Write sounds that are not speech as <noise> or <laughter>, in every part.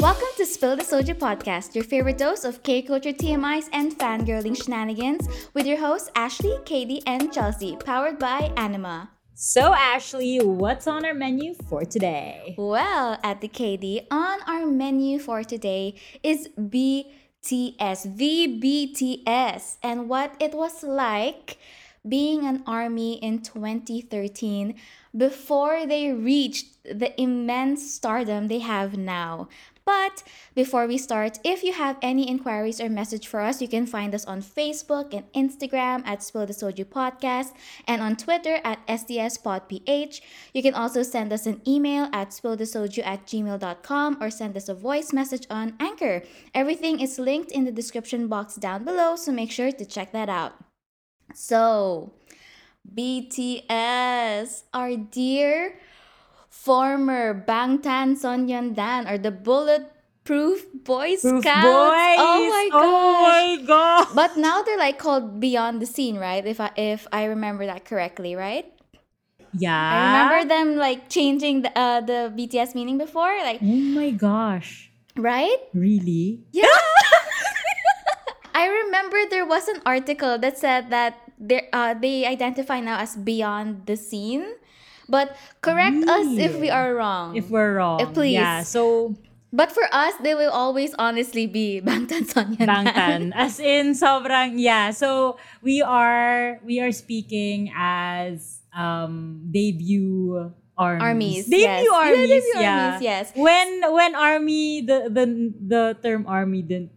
Welcome to Spill the Soju podcast, your favorite dose of K culture TMIs and fangirling shenanigans, with your hosts Ashley, Katie, and Chelsea, powered by Anima. So, Ashley, what's on our menu for today? Well, at the KD, on our menu for today is BTS, VBTS, and what it was like being an army in 2013 before they reached the immense stardom they have now. But before we start, if you have any inquiries or message for us, you can find us on Facebook and Instagram at Spill the Soju Podcast and on Twitter at STSPodPH. You can also send us an email at spillthesoju at gmail.com or send us a voice message on Anchor. Everything is linked in the description box down below, so make sure to check that out. So, BTS, our dear former Bangtan Sonyeondan or the Bulletproof Boy Proof Scouts. Boys! Oh my gosh. Oh my god! But now they're like called Beyond the Scene, right? If I if I remember that correctly, right? Yeah. I remember them like changing the uh, the BTS meaning before, like Oh my gosh. right? Really? Yeah. I remember there was an article that said that they uh, they identify now as beyond the scene. But correct us if we are wrong. If we're wrong. Eh, please. Yeah, so but for us, they will always honestly be <laughs> Bangtan Sonyeondan. Bangtan. As in sobrang yeah. So we are we are speaking as um debut armies. Armies, Debut yes. Yeah, armies. debut yeah. armies, yes. When when army the the the term army didn't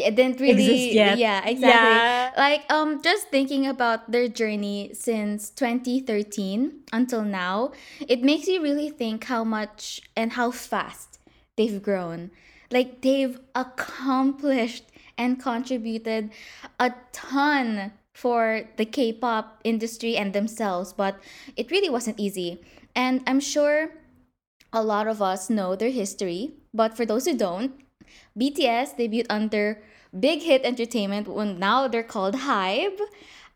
It didn't really Exist yet. yeah, exactly. Yeah. Like um just thinking about their journey since 2013 until now, it makes you really think how much and how fast they've grown. Like they've accomplished and contributed a ton for the K-pop industry and themselves, but it really wasn't easy. And I'm sure a lot of us know their history, but for those who don't, BTS debuted under Big Hit Entertainment when now they're called Hybe.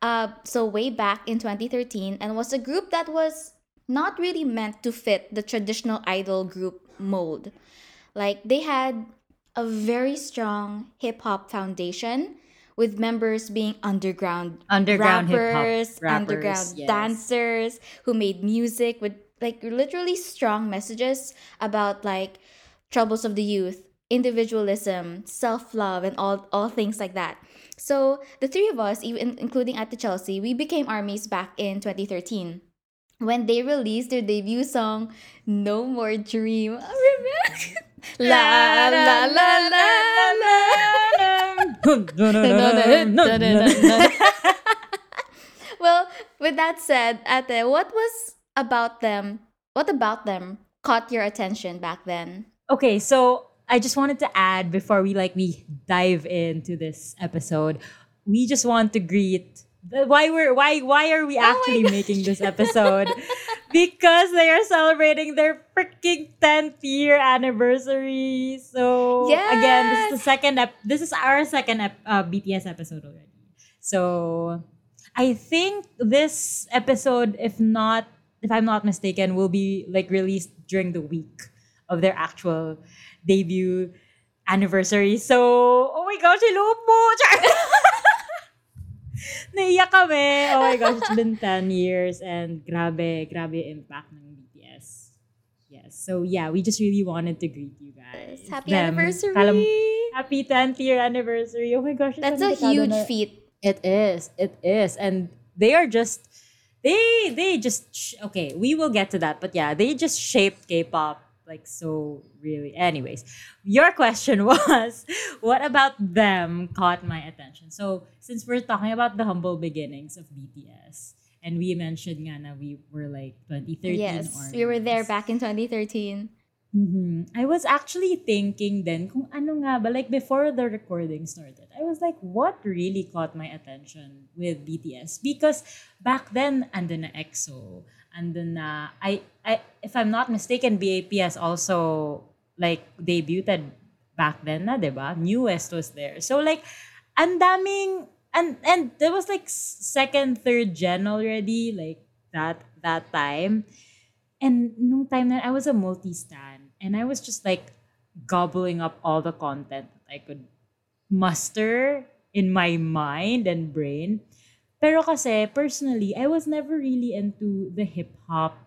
Uh, so way back in 2013 and was a group that was not really meant to fit the traditional idol group mold. Like they had a very strong hip hop foundation with members being underground Underground rappers, rappers, underground yes. dancers who made music with like literally strong messages about like troubles of the youth, individualism, self-love and all all things like that. So, the three of us, even including at the Chelsea, we became armies back in 2013 when they released their debut song No More Dream. <laughs> La la la la la. <laughs> well, with that said, Ate, what was about them? What about them caught your attention back then? Okay, so I just wanted to add before we like we dive into this episode, we just want to greet the, why we're why why are we Oh actually making this episode? <laughs> because they are celebrating their freaking 10th year anniversary. So again, this is the second ep- this is our second ep- uh, BTS episode already. So I think this episode, if not, if I'm not mistaken, will be like released during the week of their actual debut anniversary. So, oh my gosh, hello po! <laughs> Naiyak kami. Oh my gosh, it's been 10 years and grabe, grabe impact ng BTS. Yes. So yeah, we just really wanted to greet you guys. Happy Them. anniversary! Kalam- happy 10th year anniversary. Oh my gosh. That's a huge na- feat. It is. It is. And they are just they they just sh- okay, we will get to that. But yeah, they just shaped K-pop like so really. Anyways, your question <laughs> was what about them caught my attention. So, since we're talking about the humble beginnings of BTS and we mentioned nga na we were like 2013 Yes, we were there back in 2013. Mhm. I was actually thinking then kung ano nga ba, like before the recording started, I was like, what really caught my attention with BTS? Because back then, andun na EXO, andun na, I, I, if I'm not mistaken, BAPS also like debuted back then na, diba? NU'EST was there. So like, ang daming, and, and there was like second, third gen already, like that, that time. And nung time na, I was a multi-stan. And I was just like gobbling up all the content that I could muster in my mind and brain. Pero kasi, personally, I was never really into the hip-hop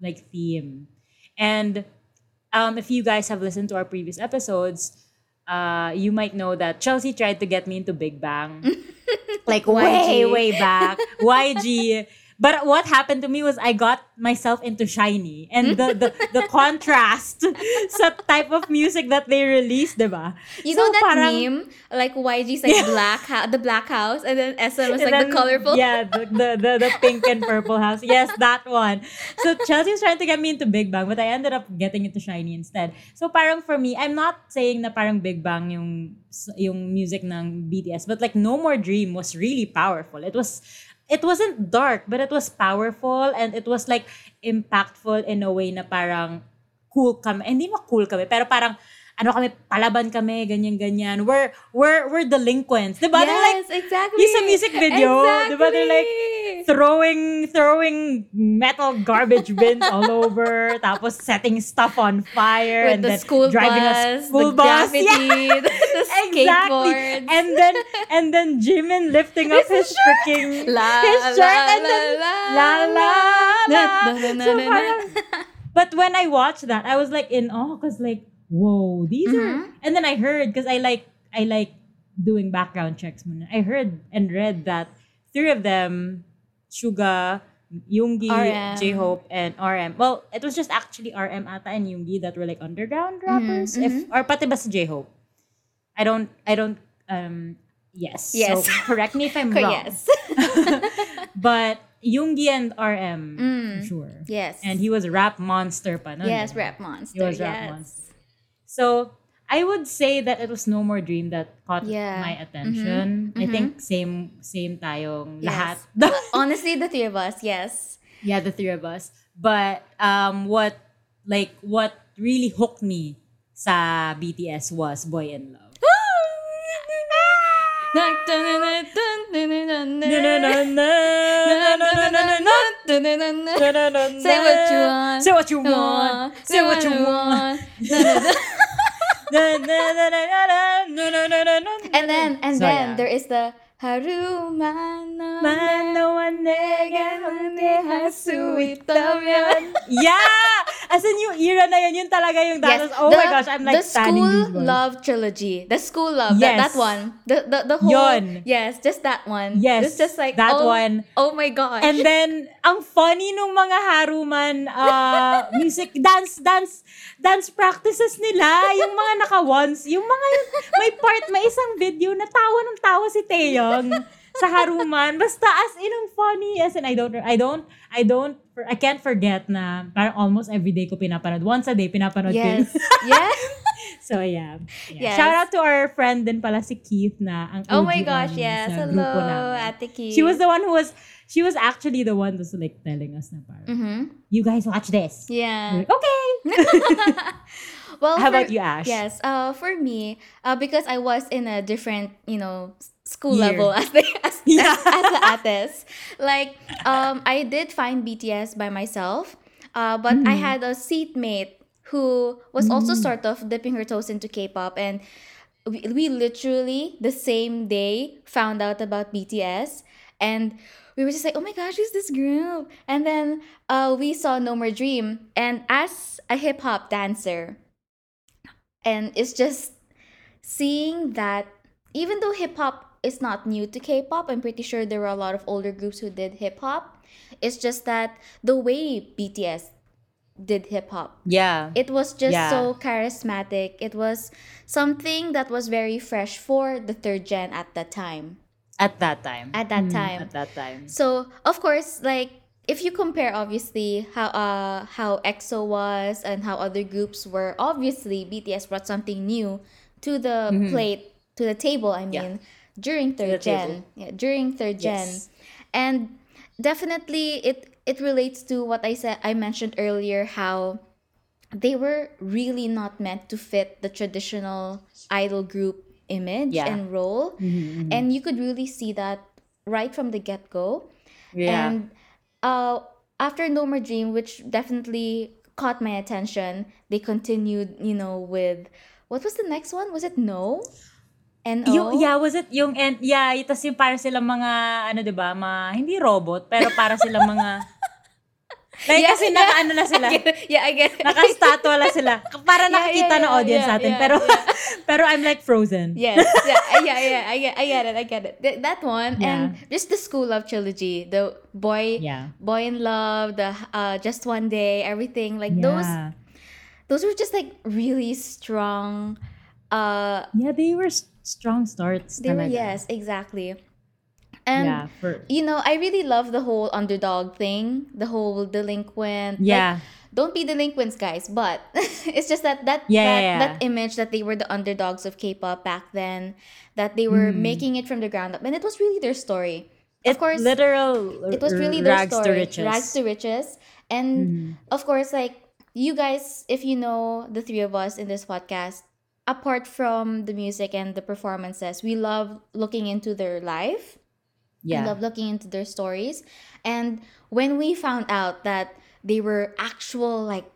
like theme. And um, if you guys have listened to our previous episodes, uh, you might know that Chelsea tried to get me into Big Bang. <laughs> like way, way back. <laughs> YG. But what happened to me was I got myself into SHINee. And the, the, the <laughs> contrast sa type of music that they released, diba? You So know that parang- meme? Like YG's like black ha- the black house and then SM was like And the then, colorful. Yeah, the, the, the, the pink and purple house. Yes, that one. So Chelsea was trying to get me into Big Bang, but I ended up getting into SHINee instead. So parang for me, I'm not saying na parang Big Bang yung, yung music ng BTS, but like No More Dream was really powerful. It was it wasn't dark, but it was powerful and it was like impactful in a way na parang cool kami. Hindi mo cool kami, pero parang ano kami, palaban kami, ganyan-ganyan. We're, we're, we're delinquents. Diba? They're like, yes, exactly. yung sa music video, exactly. di ba, they're like, throwing throwing metal garbage bins all over, <laughs> tapos setting stuff on fire, with and the then school driving bus, a school the bus. graffiti, Yeah, <laughs> the, exactly. And then and then Jimin lifting up his freaking La, his la, shirt and la, then la, la la la. Na, na, na, So na, na. parang- but when I watched that, I was like in awe because like, whoa, these are. Mhm. And then I heard because I like I like doing background checks. Muna. I heard and read that three of them, Suga, Yoongi. J Hope, and RM. Well, it was just actually RM ata and Yoongi that were like underground rappers. mhm. If or pati ba si J Hope? I don't. I don't. Um. Yes. Yes. So correct me if I'm <laughs> wrong. yes. <laughs> <laughs> But Yoongi and RM Mm. for sure. yes. And he was rap monster pa. nun, yes, eh. rap monster. He was yes. rap monster. So I would say that it was No More Dream that caught Yeah. my attention. Mhm. I Mhm. think same same tayong Yes. lahat. Honestly, the three of us, yes. yeah, the three of us. But um what like what really hooked me sa BTS was Boy in Love. Say what you want. Say what you want. Say what you want and then and so, then yeah. there is the Harumano Mano Yeah As in yung era na yun, yun talaga yung that was, oh my gosh, I'm like the standing school these boys. love trilogy. The school love. That, that Yes. one. The, the, the whole. Yun. Yes, just that one. Yes, It's just like, that oh, one. Oh my gosh. And then, ang funny nung mga Haruman uh, <laughs> music, dance, dance, dance practices nila. Yung mga naka-ones, yung mga, may part, may isang video na tawa ng tawa si Taeyong sa Haruman. Basta as in, ang funny. As in, I don't, I don't, I don't, I can't forget na parang almost every day ko pinapanood. Once a day, pinapanood ko yun. yes. yes. <laughs> So, yeah. Yes. yeah. Shout out to our friend din pala si Keith na ang Oh my gosh, yes. Hello. Ate Ki. She was the one who was, she was actually the one that's like telling us na parang, Mm-hmm. you guys watch this. Yeah. like, okay. <laughs> well, How for- about you, Ash? Yes. Uh, for me, uh, because I was in a different, you know, school Year. level as the as, <laughs> Yeah. as the ates. Like, um, I did find BTS by myself, uh, but I Mm. had a seatmate who was also Mm. sort of dipping her toes into K-pop, and we, we literally the same day found out about BTS, and we were just like, oh my gosh, who's this group? And then uh, we saw No More Dream, and as a hip hop dancer, and it's just seeing that even though hip hop is not new to K-pop, I'm pretty sure there were a lot of older groups who did hip hop. It's just that the way BTS did hip hop Yeah. it was just Yeah. so charismatic. It was something that was very fresh for the third gen at that time. At that time. At that Mm, time. At that time. So of course, like if you compare obviously how uh how EXO was and how other groups were, obviously BTS brought something new to the plate to the table. I mean, Yeah. During third gen, yeah, during third gen, and definitely it it relates to what I said I mentioned earlier how they were really not meant to fit the traditional idol group image Yeah. and role Mhm, mhm. and you could really see that right from the get-go yeah. and uh after No More Dream, which definitely caught my attention, they continued, you know, with what was the next one? Was it No? N O? Yung, yeah, was it yung, and, yeah, itas yung para silang mga, ano, ba, mga, hindi robot, pero para silang mga, <laughs> like, Yeah, kasi yeah. naka, ano na sila, I get. Yeah, I get it. nakastatwa lang sila. <laughs> Para Yeah, nakikita yeah, ng yeah, audience yeah, natin, yeah, pero, yeah. <laughs> pero I'm like frozen. Yes, yeah, yeah, yeah. I get, I get it. I get it. Th- that one and Yeah. just the School Love trilogy, the boy, Yeah. boy in love, the uh, just one day, everything like those. Yeah. Those were just like really strong. Uh, Yeah, they were strong starts. they were yes, exactly. And yeah, for, you know, I really love the whole underdog thing, the whole delinquent. like, yeah. don't be delinquents, guys. But <laughs> it's just that that Yeah, that, yeah, that image that they were the underdogs of K-pop back then, that they were Mm. making it from the ground up, and it was really their story. It, of course, literal it was really their rags story, to riches. rags to riches, and Mhm. of course, like you guys, if you know the three of us in this podcast, apart from the music and the performances, we love looking into their life. Yeah. I love looking into their stories. And when we found out that they were actual like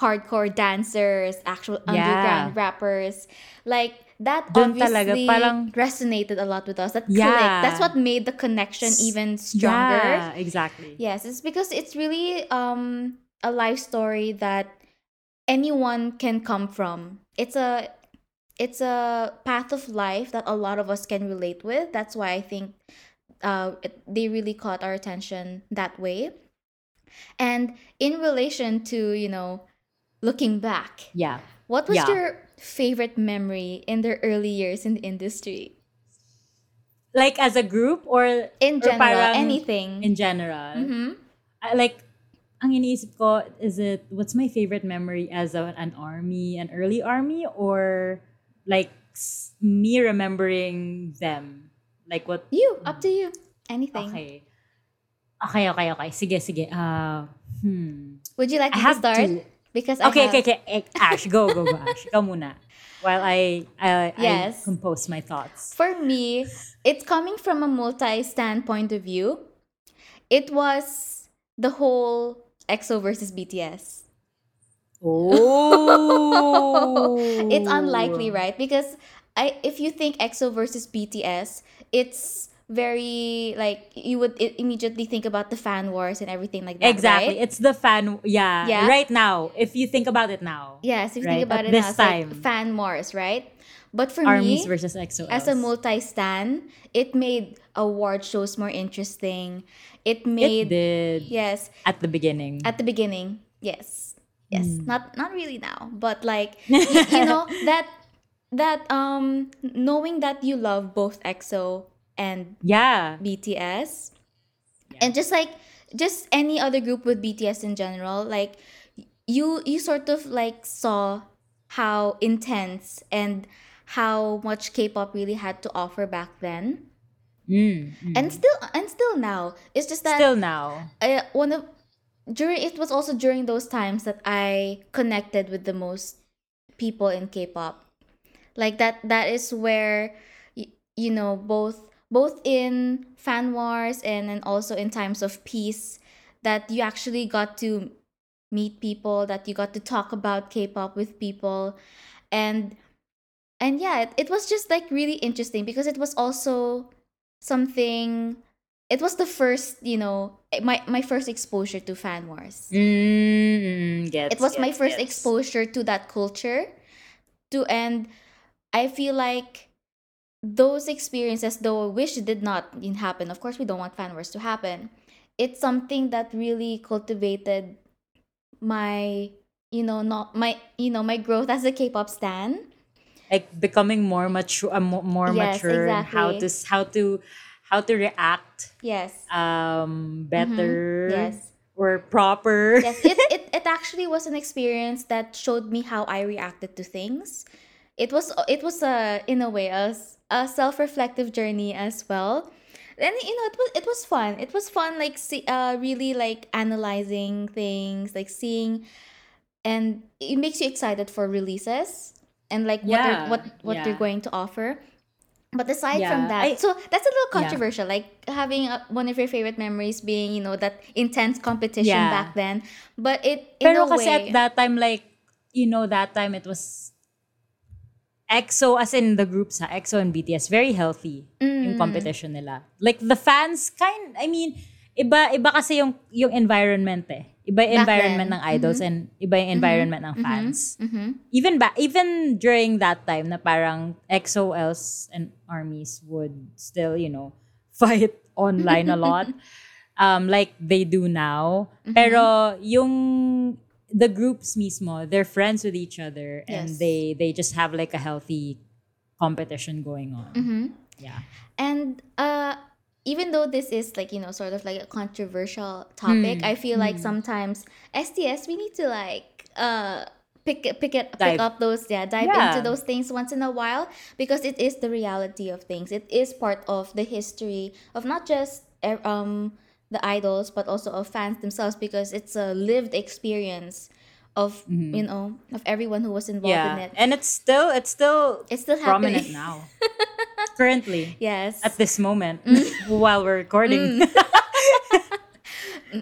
hardcore dancers, actual Yeah. underground rappers, like that Dun talaga, obviously parang- resonated a lot with us. That Yeah. clicked. That's what made the connection even stronger. Yeah, exactly. Yes, it's because it's really um a life story that anyone can come from. It's a it's a path of life that a lot of us can relate with. That's why I think uh it, they really caught our attention that way. And in relation to, you know, looking back, Yeah. what was Yeah. your favorite memory in their early years in the industry? Like as a group or In general, parang anything. in general. mm-hmm. I, like ang iniisip ko is it what's my favorite memory as a, an army, an early army or like s- me remembering them? Like what You, up to you. Anything. Okay. Okay, okay, okay. Sige, sige. Uh, hmm. Would you like I me have to start? to. Because I Okay, have, okay, okay. Eh, Ash, go, go, go, Ash. Ikaw muna. While I, I, Yes. I compose my thoughts. For me, it's coming from a multi-stand point of view. It was the whole EXO versus BTS. Oh. It's unlikely, right? Because I, if you think EXO versus BTS, it's very like you would immediately think about the fan wars and everything like that. Exactly. right? It's the fan. Yeah, Yeah. Right now, if you think about it now, Yes, if you Right, think about at it this now, it's like fan wars, right? But for armies me, versus EXO. as a multi-stan, it made award shows more interesting. It it made did yes at the beginning. at the beginning. Yes, yes, Hmm. not not really now, but like <laughs> y- you know that that um knowing that you love both EXO and yeah. BTS, and just like just any other group with BTS in general, like you you sort of like saw how intense and how much K-pop really had to offer back then, Mm, mm. and still and still now. It's just that Still now. I, one of during it was also during those times that I connected with the most people in K-pop. Like that that is where you know both both in fan wars and and also in times of peace that you actually got to meet people that you got to talk about K-pop with people and and yeah it, it was just like really interesting because it was also something it was the first you know my my first exposure to fan wars. Mm, gets, it was my first gets. exposure to that culture to and i feel like those experiences though i wish it did not happen of course we don't want fan wars to happen it's something that really cultivated my you know not my you know my growth as a k-pop stan. Like becoming more mature, uh, mo- more Yes, mature, in how to how to how to react yes. um better Mm-hmm. yes. or proper. yes it, it it actually was an experience that showed me how i reacted to things. It was it was a in a way a self-reflective journey as well. And you know it was it was fun. It was fun like see, uh really like analyzing things like seeing and it makes you excited for releases and like what Yeah, they're, what what yeah. they're going to offer But aside Yeah, from that, I- so that's a little Yeah. controversial. Like having uh one of your favorite memories being, you know, that intense competition Yeah. back then. But it, in Pero a kasi way, at that time, like, you know, that time it was EXO, as in the groups, ha, EXO and BTS, very healthy Mm. competition nila. Like, the fans, kind, I mean, iba, iba kasi yung, yung environment eh. Iba yung environment ng idols and iba yung environment ng fans. Mhm. Even ba, even during that time na parang EXO-Ls and armies would still, you know, <laughs> fight online a lot. <laughs> um, like they do now. Mm-hmm. Pero yung the groups mismo, they're friends with each other and Yes. they they just have like a healthy competition going on. Mhm. Yeah. And uh even though this is like, you know, sort of like a controversial topic, Hmm. I feel like sometimes STS we need to like uh pick pick it pick up those yeah, dive Yeah. into those things once in a while because it is the reality of things. It is part of the history of not just eh, um the idols but also of fans themselves because it's a lived experience of you know of everyone who was involved in Mm-hmm. It. And it's still it's still It's still prominent happening. now. <laughs> Currently. Yes. At this moment Mm. <laughs> while we're recording. <laughs>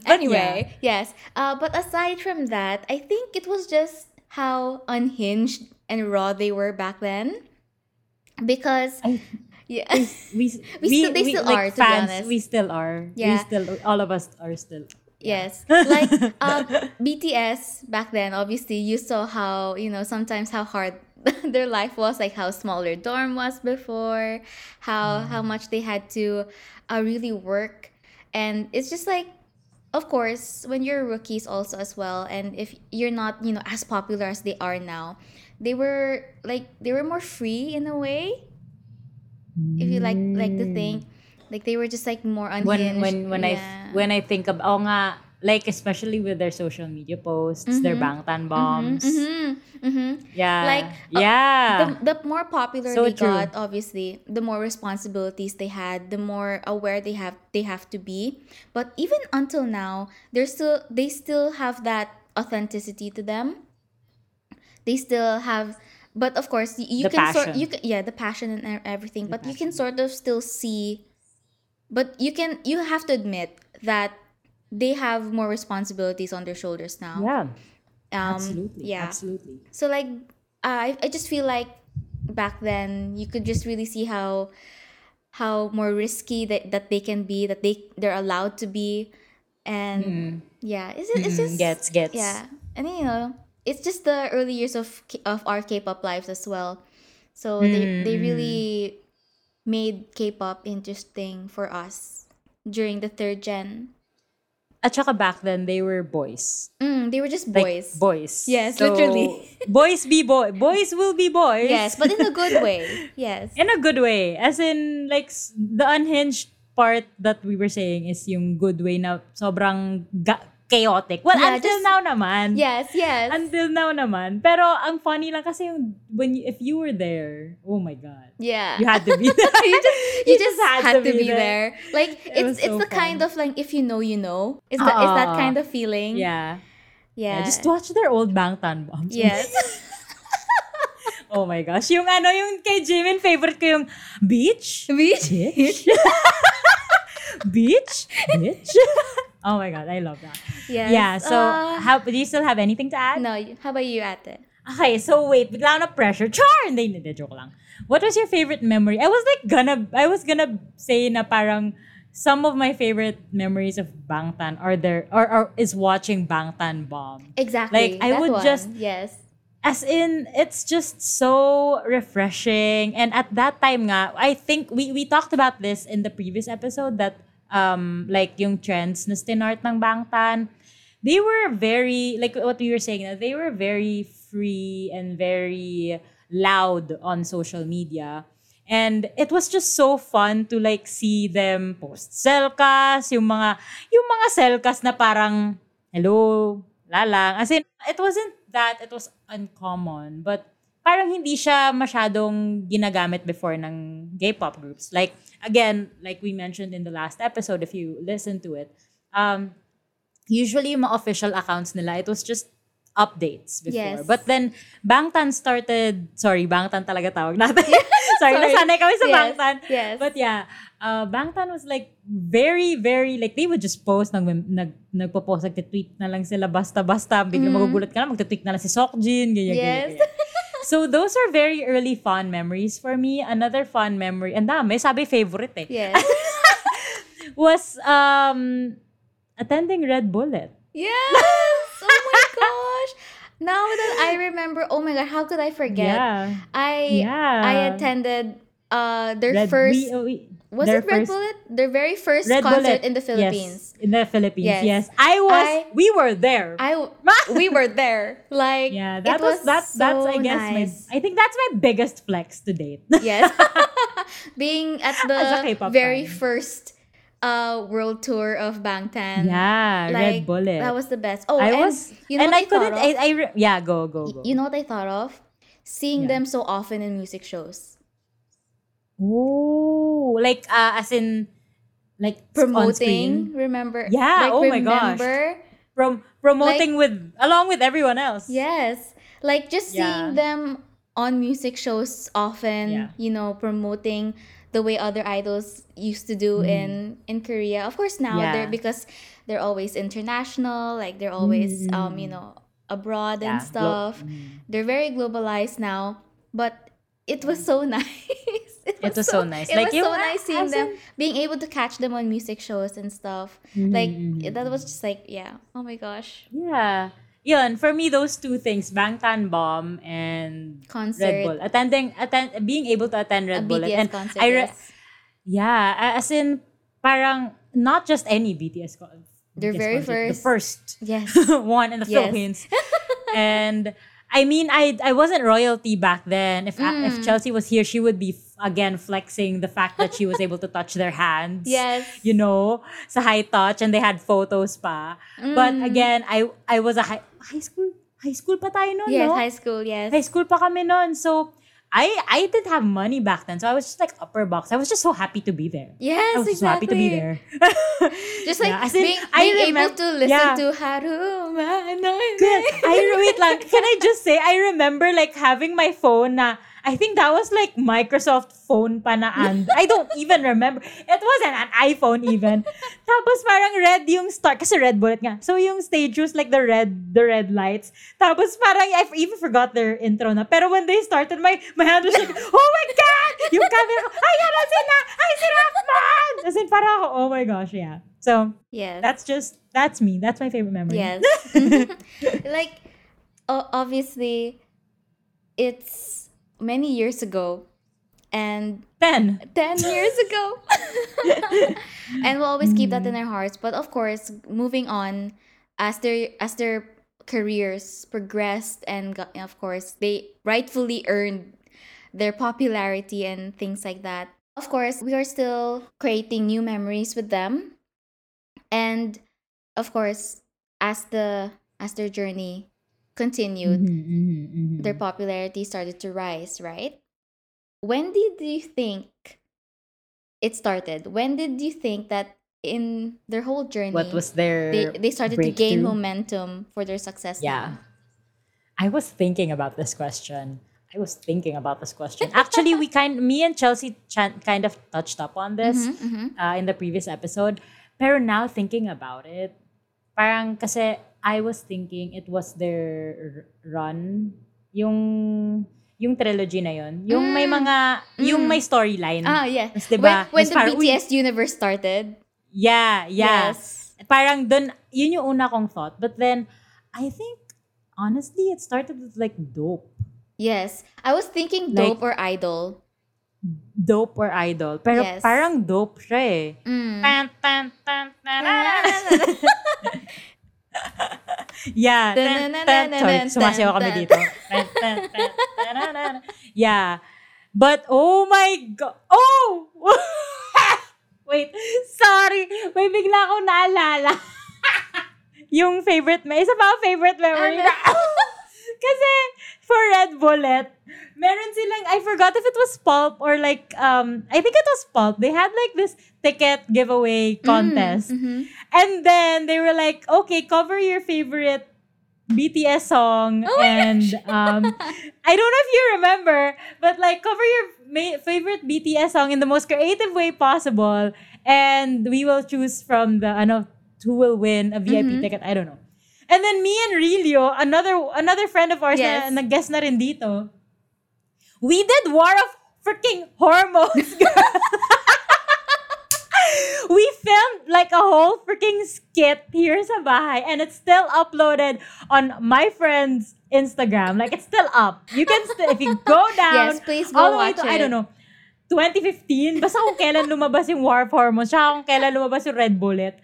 anyway, yes. Uh, but aside from that, I think it was just how unhinged and raw they were back then. Because I- yeah, <laughs> we, We still- they still are, to be honest. We still are. We still all of us are still. yes, like uh, BTS back then. Obviously, you saw how you know sometimes how hard <laughs> their life was, like how small their dorm was before, how how much they had to uh, really work, and it's just like of course when you're rookies also as well and if you're not you know as popular as they are now they were like they were more free in a way if you like like to think. Like they were just like more unhinged. when when when yeah. I when I think of oh nga like especially with their social media posts, their bangtan bombs. Mhm, mhm. Yeah. Like, uh, yeah. the, the more popular So they true. got obviously the more responsibilities they had the more aware they have they have to be but even until now they're still they still have that authenticity to them they still have but of course you The can sort you can yeah the passion and everything but you can sort of still see but you can you have to admit that they have more responsibilities on their shoulders now. Yeah. um Absolutely. yeah. Absolutely. so like I I just feel like back then you could just really see how how more risky that, that they can be that they they're allowed to be. And yeah it's, it's just Mm, gets gets. yeah. And you know it's just the early years of of our K-pop lives as well. So they they really made K-pop interesting for us during the third gen At saka back then they were boys. mm, they were just Like boys boys. Yes, So, literally. <laughs> boys be boy. Boys will be boys. yes but in a good <laughs> way yes in a good way. As in, like, the unhinged part that we were saying is yung good way na sobrang ga- chaotic. Well, Yeah, until just- now naman. yes yes Until now naman. Pero ang funny lang kasi yung, when you, if you were there, oh my God. yeah You had to be <laughs> there. you just <laughs> you, just, had, to, be, there. Like It it's it's so the kind of like if you know you know. Is that is that Ah. kind of feeling? yeah. Yeah. yeah. Just watch their old Bangtan bombs. yes. <laughs> oh my gosh. Yung ano, yung kay Jimin, favorite ko yung beach. Beach. Bitch. Beach? Bitch? Oh my god, I love that. Yes. Yeah, so Uh, how, do you still have anything to add? no, how about you, Ate? Okay, so wait, bigla na pressure. Char! Hindi, hindi, joke lang. What was your favorite memory? I was like gonna, I was gonna say na parang some of my favorite memories of Bangtan are there, or, or is watching Bangtan bomb. Exactly. Like, I would one. just- yes. As in, it's just so refreshing. And at that time nga, I think we we talked about this in the previous episode that um like yung trends na stinart ng Bangtan, they were very like what we were saying, they were very free and very loud on social media. And it was just so fun to like see them post selkas, yung mga yung mga selkas na parang hello, lalang. As in, it wasn't that it was uncommon, but parang hindi siya masyadong ginagamit before ng gay pop groups. Like, again, like we mentioned in the last episode, if you listen to it, um, usually yung mga official accounts nila, it was just updates before. Yes. But then Bangtan started, sorry, Bangtan talaga tawag natin. <laughs> sorry, Sorry. nasanay kami sa Yes, Bangtan. yes. But yeah, uh, Bangtan was like very, very, like they would just post, nag, nag, nagpo-post, nagtitweet na lang sila basta-basta, biglang magugulat ka na, magtitweet na lang si Sokjin, ganyan, Mm-hmm. Yes. ganyan, ganyan. So those are very early fond memories for me. Another fond memory, and dami, sabi favorite eh, Yes. <laughs> was um attending Red Bullet. yes. Oh my <laughs> gosh. Now that I remember, oh my god, how could I forget? Yeah. I Yeah. I attended uh their Red, first we- we- was their it Red first- Bullet? Their very first Red concert Bullet. in the Philippines. Yes, in the Philippines, Yes. yes. I was, I- we were there. I <laughs> we were there. Like yeah, it that was, that. so That's I guess nice. my. I think that's my biggest flex to date. <laughs> yes. <laughs> Being at the very fan. first uh world tour of Bangtan. yeah, Like, Red Bullet. That was the best. Oh, I and was, you know and what I I, couldn't. of? I, I re- yeah, go go go. you know what I thought of? Seeing Yeah. them so often in music shows. Oh, like uh, as in, like Promoting, remember? Yeah, like, oh my gosh. remember? Prom- promoting with along with everyone else. Yes. Like just Yeah. seeing them on music shows often, Yeah. you know, promoting the way other idols used to do in in Korea. Of course now. Yeah. they're because they're always international, like they're always um, you know, abroad and Mm. Yeah, glo- stuff. They're very globalized now, but it was so <laughs> nice. It was so nice. It Like, was so nice seeing them being able to catch them on music shows and stuff. Like that was just like yeah. Oh my gosh. Yeah. Yun, for me, those two things, Bangtan Bomb and Concert. Red Bull. Attending, attend, being able to attend A Red Bull. BTS And concert. I re- yes. Yeah, as in, parang, not just any BTS concert. Their very The first- first Yes. <laughs> one in the Yes. Philippines. <laughs> and I mean, I I wasn't royalty back then. If Mm. if Chelsea was here, she would be again flexing the fact that she was able to touch their hands. Yes. You know, sa high touch and they had photos pa. But Mm. again, I I was a high, high school high school pa tayo noon, Yes, no? high school, yes. High school pa kami noon. So I I didn't have money back then. So I was just like upper box. I was just so happy to be there. yes, I was just so happy to be there. <laughs> Just like Yeah, as in, being, I being able to listen yeah. to Haruma. No. I wait lang. Can I just say I remember like having my phone na I think that was like Microsoft phone pa na and I don't even remember. It wasn't an iPhone even. <laughs> Tapos parang red yung start kasi red bullet nga. So yung stage was like the red the red lights. Tapos parang I even forgot their intro na. Pero when they started my my hand was like, <laughs> "Oh my god!" Yung camera ko, "Ay, ano sila? Ay, si Rockman!" As in parang ako, "Oh my gosh, yeah." So, yeah. that's just that's me. That's my favorite memory. yes. <laughs> like obviously it's many years ago and 10. 10 years ago. <laughs> and we'll always keep that in mm. our hearts. But of course, moving on as their as their careers progressed and got, of course, they rightfully earned their popularity and things like that. Of course, we are still creating new memories with them. And of course, as the as their journey continued, Mhm, mhm, mhm. their popularity started to rise, right? When did you think it started? When did you think that in their whole journey what was their they, they started to gain momentum for their success? Yeah. I was thinking about this question. I was thinking about this question. <laughs> Actually, we kind me and Chelsea chan- kind of touched up on this Mhm, mhm. uh, in the previous episode. Pero now thinking about it, parang kasi I was thinking it was their run, yung yung trilogy na yun. Yung may mga, yung may storyline. Mm. Ah, yeah. Tapos, diba, When, when mas the parang, uy, BTS universe started. Yeah, yeah. Yes. Parang dun, yun yung una kong thought. But then, I think, honestly, it started with like dope. Yes. I was thinking Like- dope or idol. Dope or idol. Pero Yes. parang dope siya eh. Mm. Tan, tan, tan, tan, <laughs> <laughs> yeah. Sorry, sumasayaw kami dito. <laughs> Yeah. But, oh my God. Oh! <laughs> Wait, sorry. May bigla akong naalala. yung favorite, may isa pa favorite memory Ano? Kasi, for Red Bullet, meron silang, I forgot if it was Pulp or like, um, I think it was Pulp. They had like this ticket giveaway contest. Mhm. And then they were like, okay, cover your favorite BTS song Oh and um I don't know if you remember, but like cover your ma- favorite BTS song in the most creative way possible and we will choose from the I know who will win a VIP Mhm. ticket. I don't know. And then me and Rilio, another another friend of ours Yes. na nag-guest na rin dito. We did War of freaking Hormones. <laughs> girl. we filmed like a whole freaking skit here sa bahay and it's still uploaded on my friend's Instagram. Like it's still up. You can still if you go <laughs> down Yes, please go all the way watch to, it. I don't know, 2015, basta kung kailan lumabas yung War Hormones, tsaka kung kailan lumabas yung Red Bullet,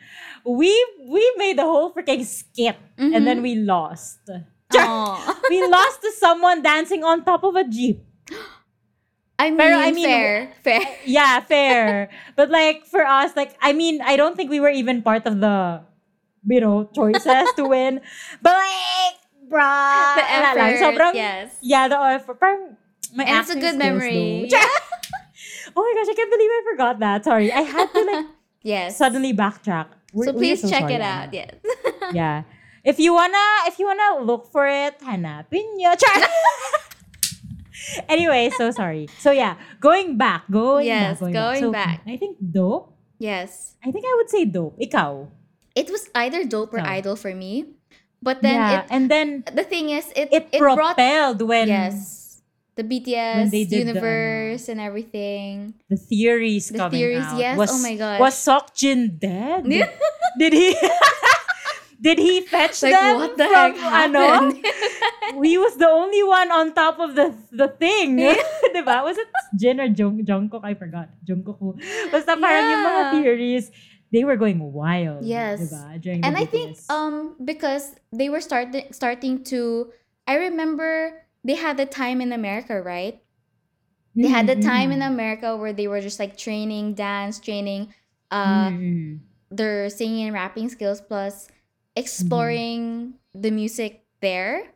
we we made the whole freaking skit and mm-hmm. then we lost. Oh. Aw. we lost to someone dancing on top of a jeep. I mean, Pero I mean, fair, fair. Yeah, fair. but like for us, like I mean, I don't think we were even part of the you know choices to win. But like, bruh, The wala lang. Sobrang, yes. Yeah, the effort. Parang, my And it's a good memory. though. Oh my gosh, I can't believe I forgot that. Sorry, I had to like <laughs> Yes. suddenly backtrack. We're- so please check sorry, it Anna. out. Yes. <laughs> Yeah. If you wanna, if you wanna look for it, hanapin nyo. <laughs> Char! anyway, so sorry. So yeah, going back, going Yes, back, going, going So, back. I think dope. yes. I think I would say dope. Ikaw. It was either dope or So. idol for me. But then yeah, it and then the thing is it it, brought propelled when yes the BTS did the, universe and everything. the theories The coming theories, out. yes. Was, Oh my god. Was Seokjin dead? <laughs> did he? <laughs> did he fetch Like them what the from heck ano? <laughs> he was the only one on top of the the thing. diba? Was it Jin or Jung, Jungkook? I forgot. Jungkook. Basta parang yung mga Yeah. theories, they were going wild. Yes. Diba? During and I think um because they were starting starting to I remember they had the time in America, right? They had the time in Mm-hmm. America where they were just like training dance, training uh Mm-mm. their singing and rapping skills plus exploring the music there.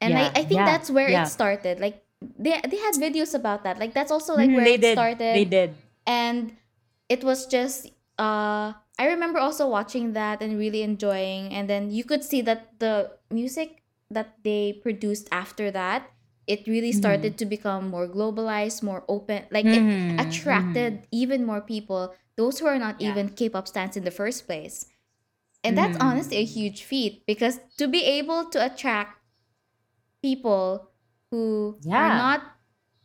And Yeah, I, I think yeah, that's where yeah. it started. Like they they had videos about that. Like that's also like where they it did. started. They did. and it was just uh I remember also watching that and really enjoying and then you could see that the music that they produced after that it really Mm-hmm. started to become more globalized more open like Mhm, it attracted even more people those who are not Yeah. even K-pop stans in the first place and that's Mhm. honestly a huge feat because to be able to attract people who are not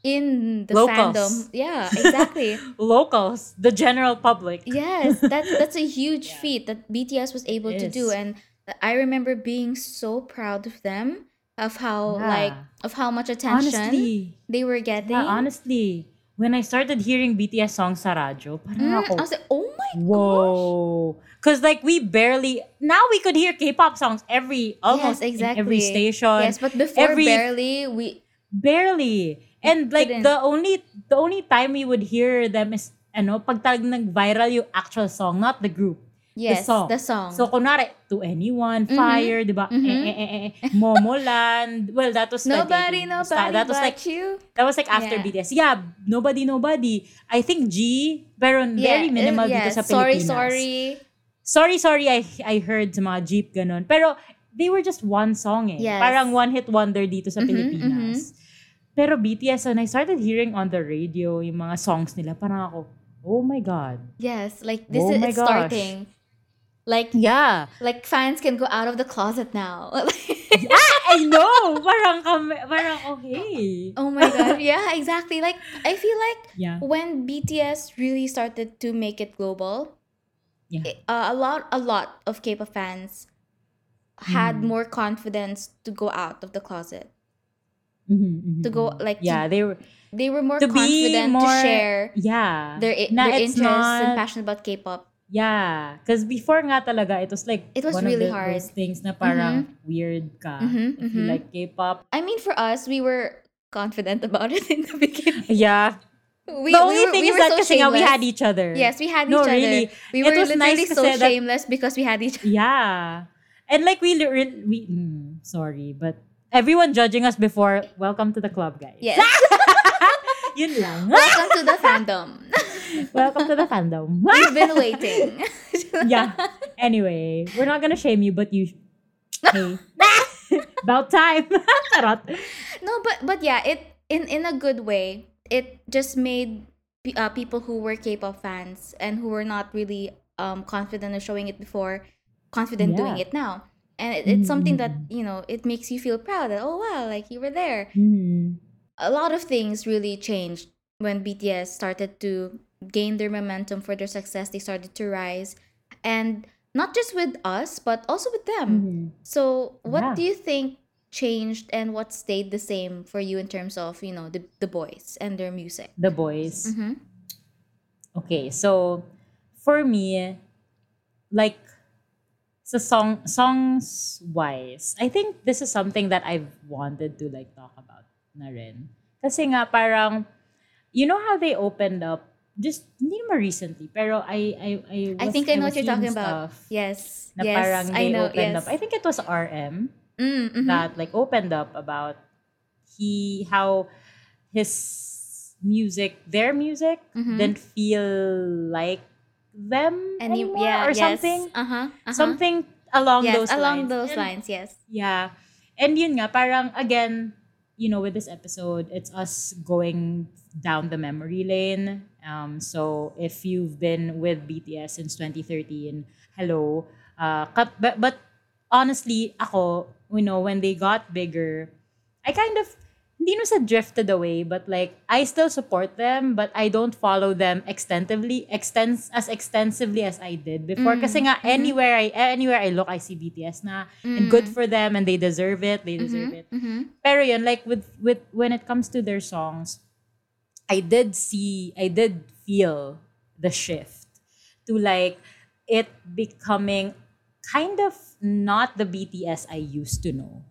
in the Locals. fandom yeah exactly <laughs> Locals, the general public. Yes, that that's a huge <laughs> feat that BTS was able It to do, and I remember being so proud of them of how like of how much attention Honestly. they were getting. Yeah, honestly. When I started hearing BTS songs sa radyo, parang Mm, ako, I was like, oh my gosh. whoa. Because like we barely, now we could hear K-pop songs every, almost yes, exactly. every station. Yes, but before every- barely we Barely. And like couldn't. the only the only time we would hear them is ano, pag talagang nag-viral yung actual song, not the group. Yes song. the song. So kunwari, To Anyone, Fire, di ba? Mhm. Eh, eh, eh, eh, Momoland. Well, that was nobody, 2018. nobody That was like you. That was like after Yeah. BTS. Yeah, nobody, nobody. I think G, pero Yeah, very uh, minimal yeah, dito sa sorry, Pilipinas. sorry. Sorry, sorry, I, I heard sa mga Jeep ganon. Pero they were just one song eh. Yes. Parang one-hit wonder dito sa Mhm, Pilipinas. Pero BTS, when I started hearing on the radio yung mga songs nila, parang ako, oh my God. Yes, like this Oh is it's gosh. starting. Like Yeah. like fans can go out of the closet now. <laughs> ah, I know! Parang, kami, parang okay. oh my god. Yeah, exactly. Like I feel like Yeah. when BTS really started to make it global, Yeah. it- uh, a lot a lot of K-pop fans had Mm. more confidence to go out of the closet. Mhm, mhm, To go mhm. like to- yeah, they were, They were more to confident more, to share yeah. their Na their interests and passion about K-pop. Yeah. Because before nga talaga, it was like It was one really of the, hard. those things na parang weird ka. Mhm, If you mhm. like K-pop. I mean, for us, we were confident about it <laughs> in the beginning. Yeah. We, the we only were- thing we is that so kasi nga we had each other. Yes, we had No, each other. really. We It were was literally nice so that- shameless because we had each other. Yeah. And like we, we mm, sorry, but everyone judging us before, welcome to the club, guys. Yes. <laughs> Yun lang. Welcome to the fandom. <laughs> welcome to the fandom. <laughs> We've been waiting. <laughs> yeah. Anyway, we're not gonna shame you, but you. <laughs> Hey. About time. Charot. No, but but yeah, it in in a good way. It just made uh, people who were K-pop fans and who were not really um confident of showing it before, confident doing it now. And it, it's something that Mm. you know it makes you feel proud that oh wow like you were there. Mhm. A lot of things really changed when BTS started to gain their momentum for their success. They started to rise, and not just with us but also with them. Mhm. So, what Yeah. do you think changed and what stayed the same for you in terms of, you know, the, the boys and their music? The boys. Mm-hmm. Okay, so for me, like so song songs wise, I think this is something that I've wanted to like talk about na rin. Kasi nga parang you know how they opened up just hindi naman recently, pero I I I I was, think I know what you're talking about. Yes. Na yes. parang I know. opened Yes. up. I think it was RM Mm, mhm. that like opened up about he how his music their music Mhm. didn't feel like them Any, anymore yeah, or yes. something Uh-huh. uh-huh. something along yes, those along lines those And- lines, yes. yeah and yun nga parang again you know with this episode it's us going down the memory lane um so if you've been with BTS since 2013 hello uh but, but honestly ako you know when they got bigger I kind of hindi no sa drifted away but like I still support them but I don't follow them extensively extens as extensively as I did before Mm, kasi nga mhm. anywhere I anywhere I look I see BTS na and good for them and they deserve it they deserve it Mm-hmm. pero yun like with with when it comes to their songs I did see I did feel the shift to like it becoming kind of not the BTS I used to know.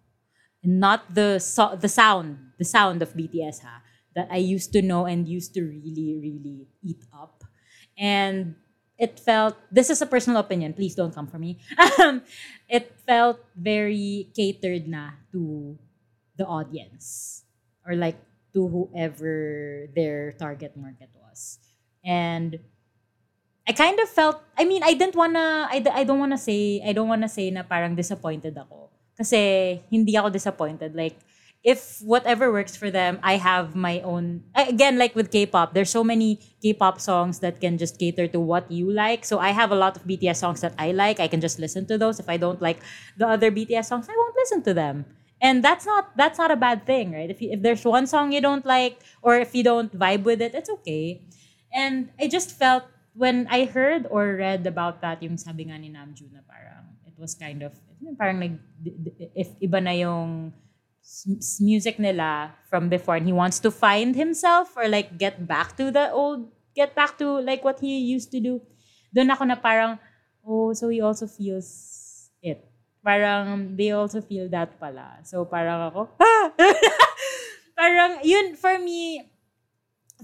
Not the so- the sound the sound of BTS ha that I used to know and used to really really eat up. And it felt this is a personal opinion please don't come for me. <laughs> Um, it felt very catered na to the audience. Or like to whoever their target market was. And I kind of felt I mean I didn't wanna I, I don't wanna say I don't wanna say na parang disappointed ako. Kasi hindi ako disappointed. Like if whatever works for them I have my own again like with K-pop there's so many K-pop songs that can just cater to what you like. So I have a lot of BTS songs that I like. I can just listen to those. If I don't like the other BTS songs I won't listen to them and that's not that's not a bad thing right? If you, if there's one song you don't like or if you don't vibe with it it's okay. And I just felt when I heard or read about that yung sabi nga ni Namjoon na parang it was kind of parang like if iba na yung music nila from before and he wants to find himself or like get back to the old get back to like what he used to do doon ako na parang oh so he also feels it parang they also feel that pala. So parang ako ah! <laughs> parang yun for me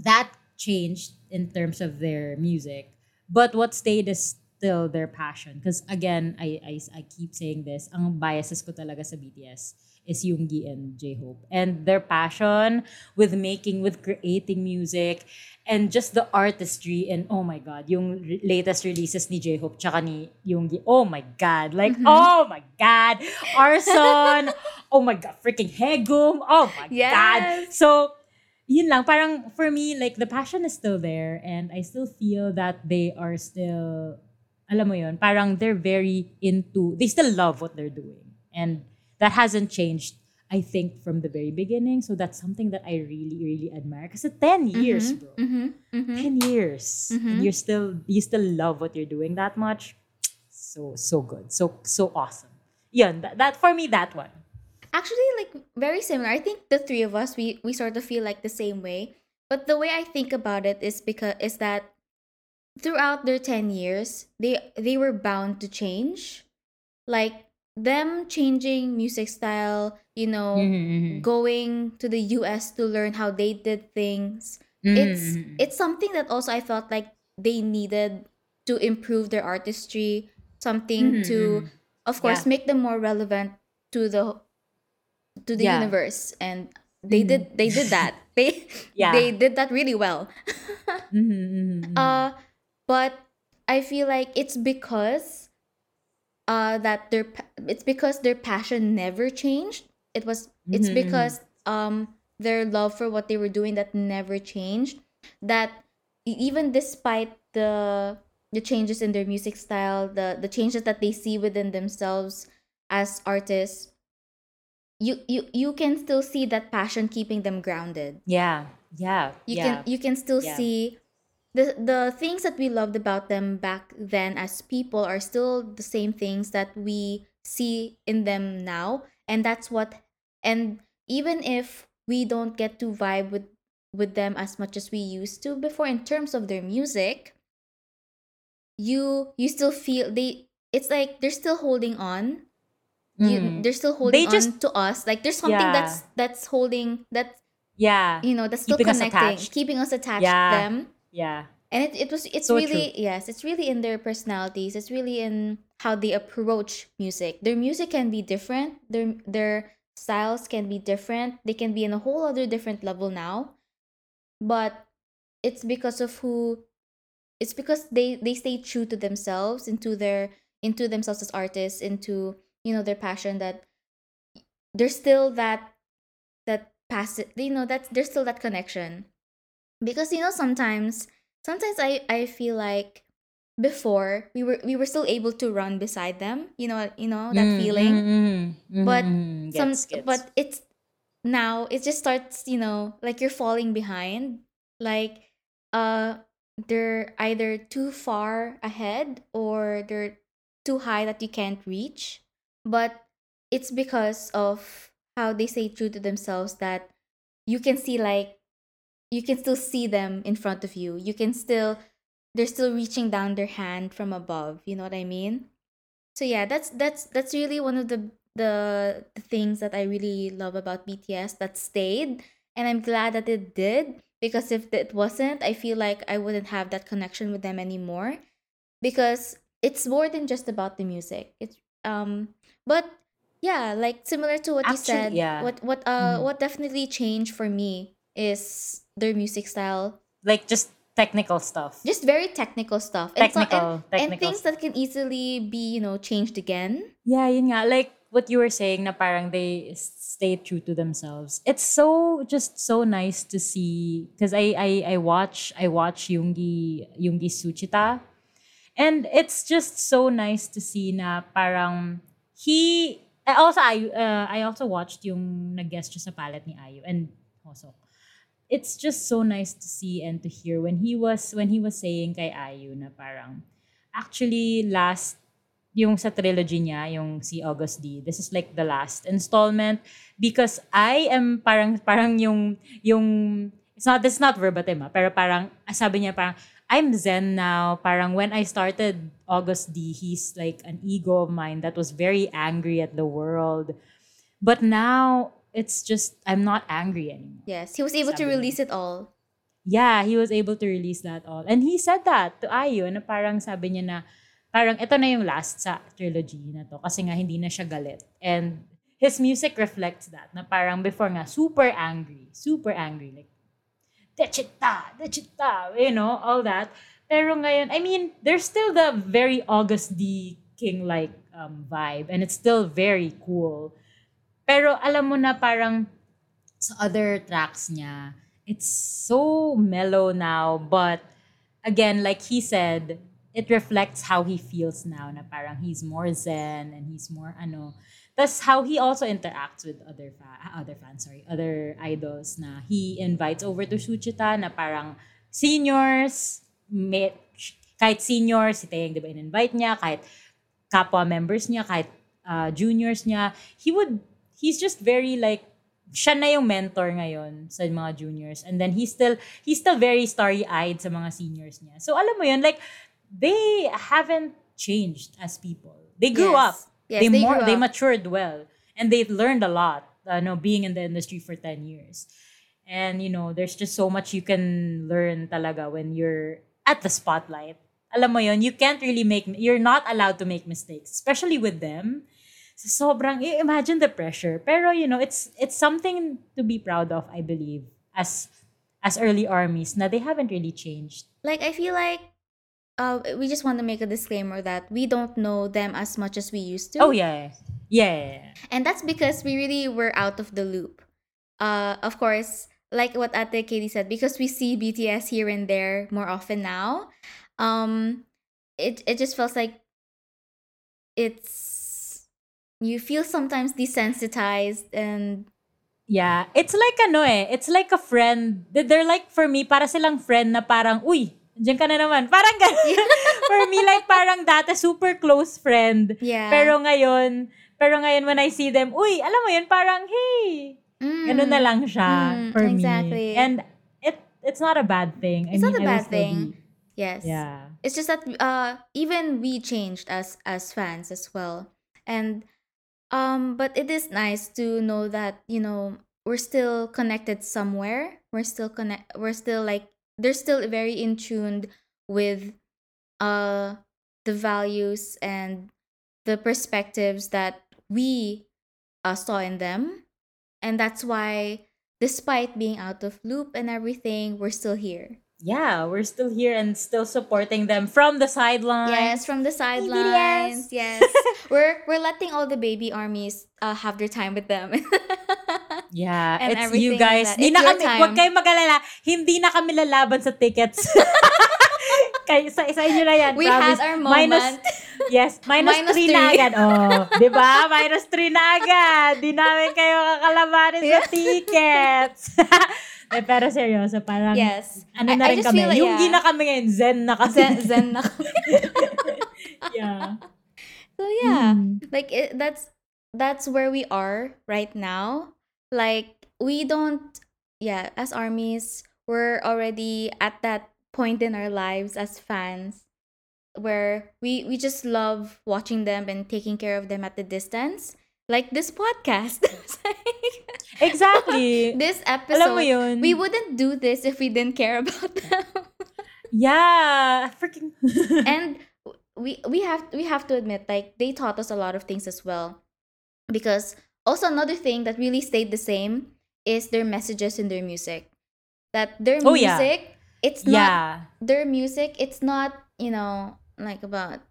that changed in terms of their music. But what stayed is still their passion. Because again I, I I keep saying this ang biases ko talaga sa BTS is Yoongi and J-Hope and their passion with making with creating music and just the artistry and oh my god yung latest releases ni J-Hope tsaka ni Yoongi oh my god like oh my god Arson <laughs> oh my god freaking Hegum oh my god Yes. so yun lang, parang for me, like the passion is still there and I still feel that they are still, alam mo yun, parang they're very into, they still love what they're doing. And that hasn't changed, I think, from the very beginning. So that's something that I really, really admire. Because 10 years, bro. Mm-hmm. Mm-hmm. 10 years. And you're still, you still love what you're doing that much. So, so good. So, so awesome. Yun, that, that for me, that one. Actually, like very similar. I think the three of us we we sort of feel like the same way. But the way I think about it is because is that throughout their 10 years, they they were bound to change. Like them changing music style, you know, Mm-hmm. going to the US to learn how they did things. It's Mhm. it's something that also I felt like they needed to improve their artistry, something Mhm, to of course Yeah. make them more relevant to the to the Yeah. universe and they did they did <laughs> that. They Yeah. they did that really well. <laughs> Uh but I feel like it's because uh that their pa- it's because their passion never changed it was it's Mhm, mhm. because um their love for what they were doing that never changed that even despite the the changes in their music style the the changes that they see within themselves as artists you you you can still see that passion keeping them grounded Yeah. Yeah. you yeah. can you can still Yeah. see the the things that we loved about them back then as people are still the same things that we see in them now and that's what and even if we don't get to vibe with with them as much as we used to before in terms of their music you you still feel they it's like they're still holding on you Mhm. they're still holding They just- on to us like there's something Yeah. that's that's holding that's Yeah. you know that's still Keeping connecting attached. keeping us attached Yeah. to them Yeah. and it, it was it's So really yes it's really in their personalities. It's really in how they approach music. Their music can be different. Their their styles can be different. They can be in a whole other different level now. But it's because of who it's because they they stay true to themselves into their into themselves as artists into you know their passion that there's still that that passive you know that there's still that connection because you know sometimes sometimes i i feel like before we were we were still able to run beside them you know you know that Mm, feeling mm, mm, mm, But mm, some gets. but it's now it just starts you know like you're falling behind like uh they're either too far ahead or they're too high that you can't reach but it's because of how they stay true to themselves that you can see like you can still see them in front of you you can still they're still reaching down their hand from above you know what i mean so yeah that's that's that's really one of the the, the things that i really love about bts that stayed and i'm glad that it did because if it wasn't i feel like i wouldn't have that connection with them anymore because it's more than just about the music it's um but yeah like similar to what you said yeah. what what uh Mhm. what definitely changed for me is their music style like just technical stuff. just very technical stuff and, so, Technical- and, and things that can easily be you know changed again Yeah, yun nga. Like what you were saying na parang they stay true to themselves. It's so just so nice to see because I, I I watch I watch Yoongi Yoongi Suchwita and it's just so nice to see na parang he I also I uh, I also watched yung nag-guest sa palette ni IU and Hoseok. It's just so nice to see and to hear when he was when he was saying kay Ayu na parang actually last yung sa trilogy niya, yung si August D. This is like the last installment because I am parang parang yung yung it's not this is not verbatim ah, pero parang ah, sabi niya parang I'm zen now. Parang when I started August D, he's like an ego of mine that was very angry at the world. But now it's just I'm not angry anymore. yes he was able to niya. release it all Yeah, he was able to release that all. And he said that to Ayu na parang sabi niya na parang ito na yung last sa trilogy na to kasi nga hindi na siya galit. And his music reflects that na parang before nga super angry, super angry like dechita, dechita, you know, all that. Pero ngayon, I mean, there's still the very August D King-like um, vibe and it's still very cool. Pero alam mo na parang sa other tracks niya, it's so mellow now, but again, like he said, it reflects how he feels now na parang he's more zen and he's more ano. That's how he also interacts with other fa- other fans, sorry, other idols na he invites over to Suchita na parang seniors, may, kahit seniors, si Taeyang, di in-invite niya, kahit kapwa members niya, kahit uh, juniors niya, he would, he's just very like, siya na yung mentor ngayon sa mga juniors. And then he's still, he's still very starry-eyed sa mga seniors niya. So alam mo yun, like, they haven't changed as people. They grew Yes. up. Yes, they, they more, they matured well. And they've learned a lot, uh, know, being in the industry for 10 years. And, you know, there's just so much you can learn talaga when you're at the spotlight. Alam mo yun, you can't really make, you're not allowed to make mistakes, especially with them. So, sobrang, imagine the pressure. Pero, you know, it's, it's something to be proud of, I believe, as, as early armies, na they haven't really changed. like i feel like uh, we just want to make a disclaimer that we don't know them as much as we used to. Oh yeah. Yeah. And that's because we really were out of the loop. Uh, of course, like what Ate KD said, because we see BTS here and there more often now, um, it, it just feels like it's you feel sometimes desensitized and Yeah, it's like ano eh, it's like a friend. They- They're like for me para silang friend na parang uy, diyan ka na naman. Parang ganun. <laughs> for me like parang dati super close friend. yeah. Pero ngayon, pero ngayon when I see them, uy, alam mo yun, parang hey, Mm. ganun na lang siya Mm, for exactly. me. And it it's not a bad thing. I It's not mean, a I will bad thing. be- yes. yeah. It's just that uh even we changed as as fans as well. And um but it is nice to know that, you know, we're still connected somewhere. We're still connect we're still like they're still very in tuned with uh the values and the perspectives that we uh, saw in them. And that's why despite being out of loop and everything, we're still here. Yeah, we're still here and still supporting them from the sidelines. Yes, from the sidelines. Yes. <laughs> we're we're letting all the baby armies uh, have their time with them. <laughs> Yeah, and it's you guys. Hindi na kami, time. kayong mag-alala. Hindi na kami lalaban sa tickets. <laughs> Kay, sa, sa inyo na yan, we promise. had our Minus, moment. yes, minus, Minus 3 na three. agad. Oh, di ba? Minus 3 na agad. Di namin kayo kakalabanin sa tickets. Eh, pero seryoso, parang, yes. ano I- na I rin just kami. like, yung yeah. kami ngayon, zen na kasi. Zen, zen na kami. <laughs> yeah. So yeah, Mm. like it, that's that's where we are right now. Like we don't yeah, as armies, we're already at that point in our lives as fans where we we just love watching them and taking care of them at the distance. Like this podcast. <laughs> Exactly. this Alam mo episode yun? we wouldn't do this if we didn't care about them. yeah. Freaking. <laughs> and we we have we have to admit like they taught us a lot of things as well because also another thing that really stayed the same is their messages in their music that their Oh, yeah. music it's not yeah. their music it's not you know like about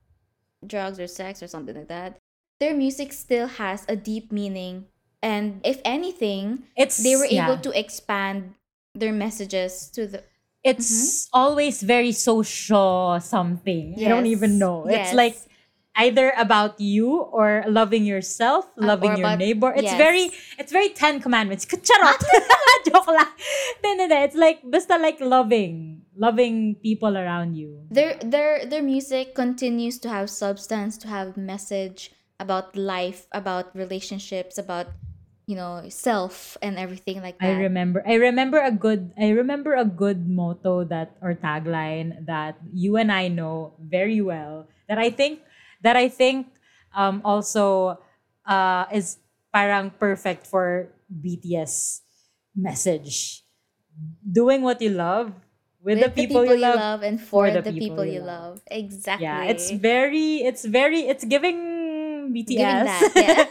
drugs or sex or something like that their music still has a deep meaning and if anything It's, they were yeah. able to expand their messages to the it's always very social something. I don't even know. It's like either about you or loving yourself, Uh, loving or your about- neighbor. It's yes. very it's very 10 commandments. Charot. <laughs> Joke lang. It's like basta like loving, loving people around you. their their their music continues to have substance to have message about life about relationships about you know self and everything like that I remember I remember a good I remember a good motto that or tagline that you and I know very well that I think that I think um also uh is parang perfect for BTS message. Doing what you love with, the, people you love. and for, the, people, you love. exactly Yeah, it's very it's very it's giving BTS. That, <laughs> yeah.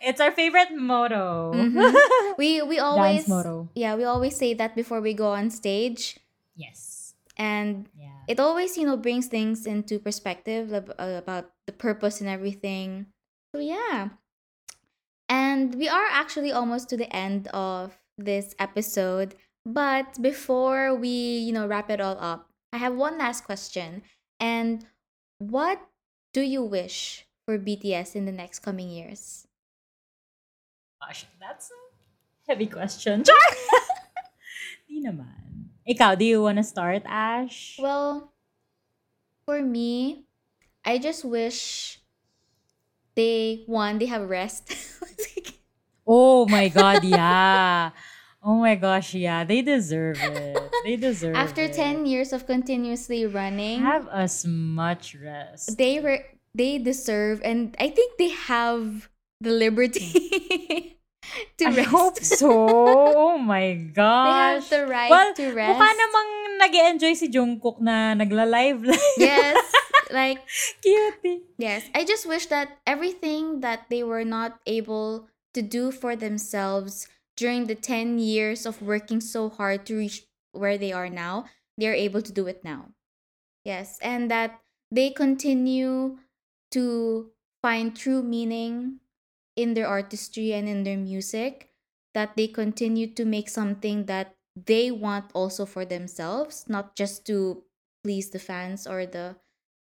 it's our favorite motto. Mhm. we we always Dance motto. yeah we always say that before we go on stage Yes. and Yeah. it always you know brings things into perspective uh, about the purpose and everything so yeah and we are actually almost to the end of this episode but before we you know wrap it all up i have one last question and what do you wish for bts in the next coming years Gosh, that's a heavy question. <laughs> Char! <laughs> Di naman. Ikaw, do you wanna start, Ash? Well, for me, I just wish they one they have rest. <laughs> oh my God, yeah. Oh my gosh, yeah. They deserve it. They deserve After it. 10 years of continuously running, Have as much rest. they were they deserve and I think they have the liberty <laughs> to I rest. hope so. <laughs> Oh my god. They have the right well, to rest. mukha namang nag enjoy si Jungkook na nagla-live yes. <laughs> Like Cute. Yes, I just wish that everything that they were not able to do for themselves during the 10 years of working so hard to reach where they are now, they're able to do it now. Yes, and that they continue to find true meaning in their artistry and in their music, that they continue to make something that they want also for themselves, not just to please the fans or the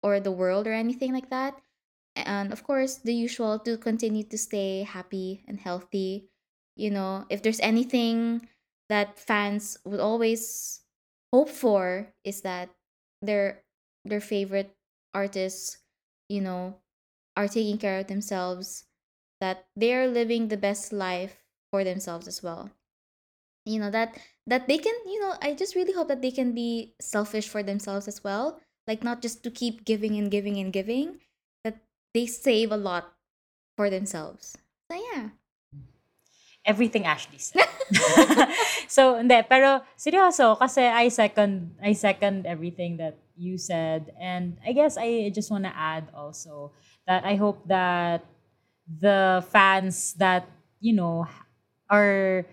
or the world or anything like that. And of course, the usual to continue to stay happy and healthy. You know, if there's anything that fans would always hope for is that their their favorite artists, you know, are taking care of themselves, that they're living the best life for themselves as well. You know, that that they can, you know, I just really hope that they can be selfish for themselves as well. Like not just to keep giving and giving and giving, that they save a lot for themselves. So yeah. Everything Ashley said. <laughs> so, hindi, pero seryoso kasi I second I second everything that you said and I guess I just want to add also that I hope that the fans that, you know, are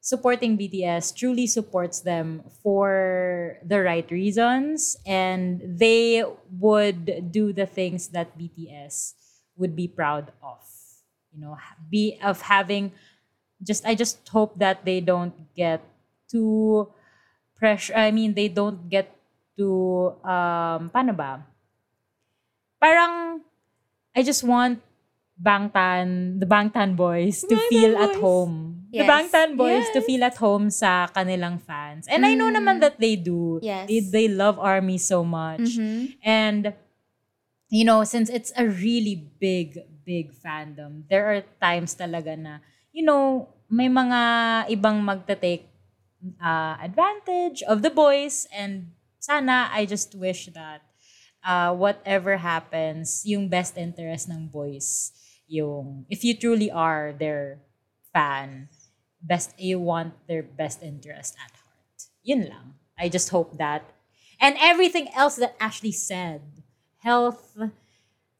supporting BTS truly supports them for the right reasons and they would do the things that BTS would be proud of you know be of having just I just hope that they don't get too pressure I mean they don't get too um paano ba parang I just want Bangtan, the Bangtan boys to Bangtan feel at boys. home. The Yes. Bangtan boys to Yes. feel at home sa kanilang fans. And I know Mm. naman that they do. Yes. They, they love ARMY so much. Mhm. And, you know, since it's a really big, big fandom, there are times talaga na, you know, may mga ibang magta-take uh, advantage of the boys and sana I just wish that uh, whatever happens, yung best interest ng boys, yung if you truly are their fan, best you want their best interest at heart. Yun lang. I just hope that and everything else that Ashley said, health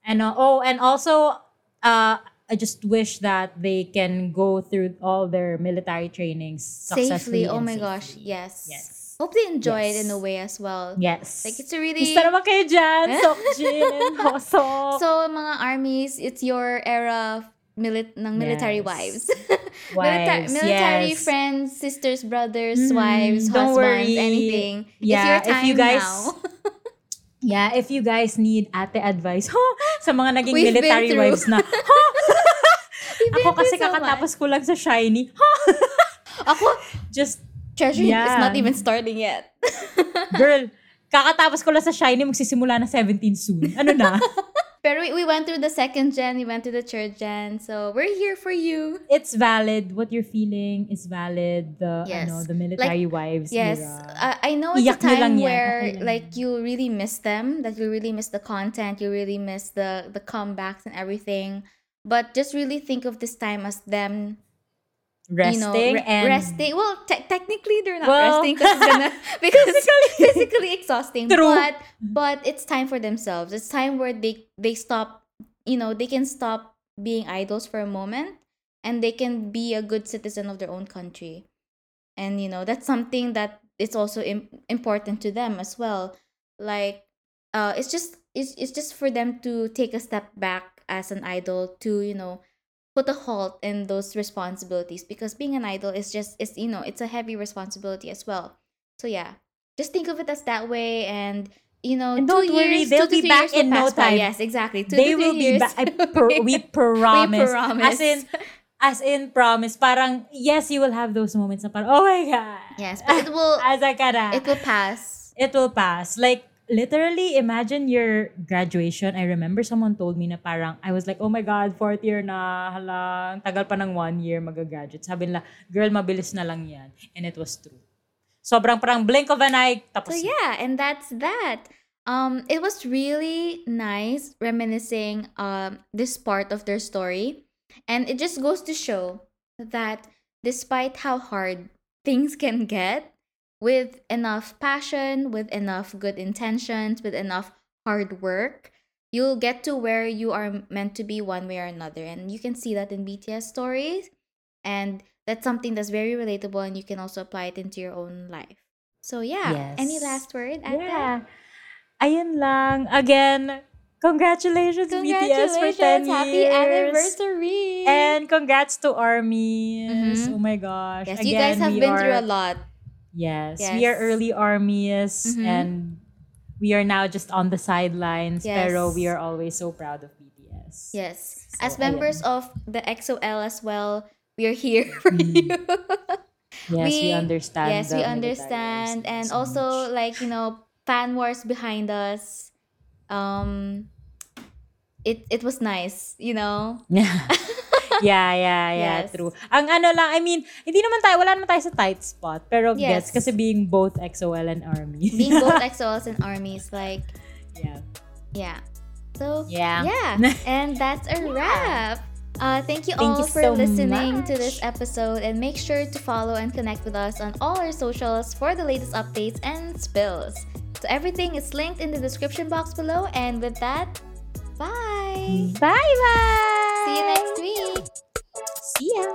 and uh, oh and also uh I just wish that they can go through all their military trainings successfully. Safely. Oh my gosh. Yes. Yes. Hope they enjoy it in a way as well. Yes. Like it's a really Gusto naman kayo dyan, <laughs> Seokjin and Hoseok. So mga armies, it's your era of milit ng military Yes. wives. <laughs> Wives, military yes. friends, sisters, brothers, Mm, wives, husbands, worry. anything. Yeah, if you guys- now. <laughs> Yeah, if you guys need ate advice, huh, sa mga naging We've military wives na, <laughs> been ako kasi so much. kakatapos ko lang sa Shiny, huh, <laughs> Ako, just, treasure is Yeah. not even starting yet. <laughs> girl, kakatapos ko lang sa Shiny, magsisimula na 17 soon. Ano na? Pero we, we went through the second gen, we went through the third gen, so we're here for you. It's valid. What you're feeling is valid. The, Yes. ano, the military wives Yes, era. Uh, I, I know it's Iyak a time where like you really miss them, that you really miss the content, you really miss the the comebacks and everything. But just really think of this time as them, resting you know, re- and resting. Well, te- technically they're not Well, resting <laughs> <laughs> because it's gonna because it's physically exhausting. True. But but it's time for themselves. It's time where they they stop. You know, they can stop being idols for a moment, and they can be a good citizen of their own country. And you know that's something that it's also Im- important to them as well. Like, uh, it's just it's it's just for them to take a step back as an idol to you know put a halt in those responsibilities because being an idol is just is you know it's a heavy responsibility as well so yeah just think of it as that way and you know And don't worry, years, they'll be back in no pass by. time. yes exactly two they will be back. I pro- <laughs> we promise. promise. As in, as in promise. Parang, yes, you will have those moments na parang, oh my God. yes but it will <laughs> na. it will pass it will pass. Like, literally, imagine your graduation. I remember someone told me na parang, I was like, oh my God, fourth year na, halang tagal pa ng one year mag-graduate. Sabi nila, girl, mabilis na lang yan. And it was true. Sobrang parang blink of an eye, tapos So yeah, and that's that. Um, it was really nice reminiscing um this part of their story, and it just goes to show that despite how hard things can get, with enough passion, with enough good intentions, with enough hard work, you'll get to where you are meant to be one way or another, and you can see that in BTS stories, and that's something that's very relatable, and you can also apply it into your own life. So yeah, any last word? Ate? Yeah. ayun lang. Again, congratulations, BTS for 10 Congratulations! Happy years. anniversary! And congrats to ARMYs. Mhm. Oh my gosh. yes, Again, you guys have been are, through a lot. Yes, we are Yes. early ARMYs Mhm. and we are now just on the sidelines. Pero we are always so proud of BTS. Yes. So, As members ayan. of the EXO-L as well, we are here <laughs> for Mm. you. Yes, we, we- understand. yes, we understand. so And much. also, like, you know, fan wars behind us. Um, it, it was nice, you know? <laughs> yeah, yeah, yeah, yeah, Yes. true. Ang ano lang, I mean, hindi naman tayo, wala naman tayo sa tight spot. Pero Yes. gets, kasi being both EXO-L and ARMY. Being both <laughs> EXO-Ls and armies, like, yeah. yeah. So, Yeah. yeah. <laughs> And that's a wrap. Uh, thank you Thank all you for so listening to this episode and make sure to follow and connect with us on all our socials for the latest updates and spills. So everything is linked in the description box below and with that, Bye. Bye bye. See you next week. See ya.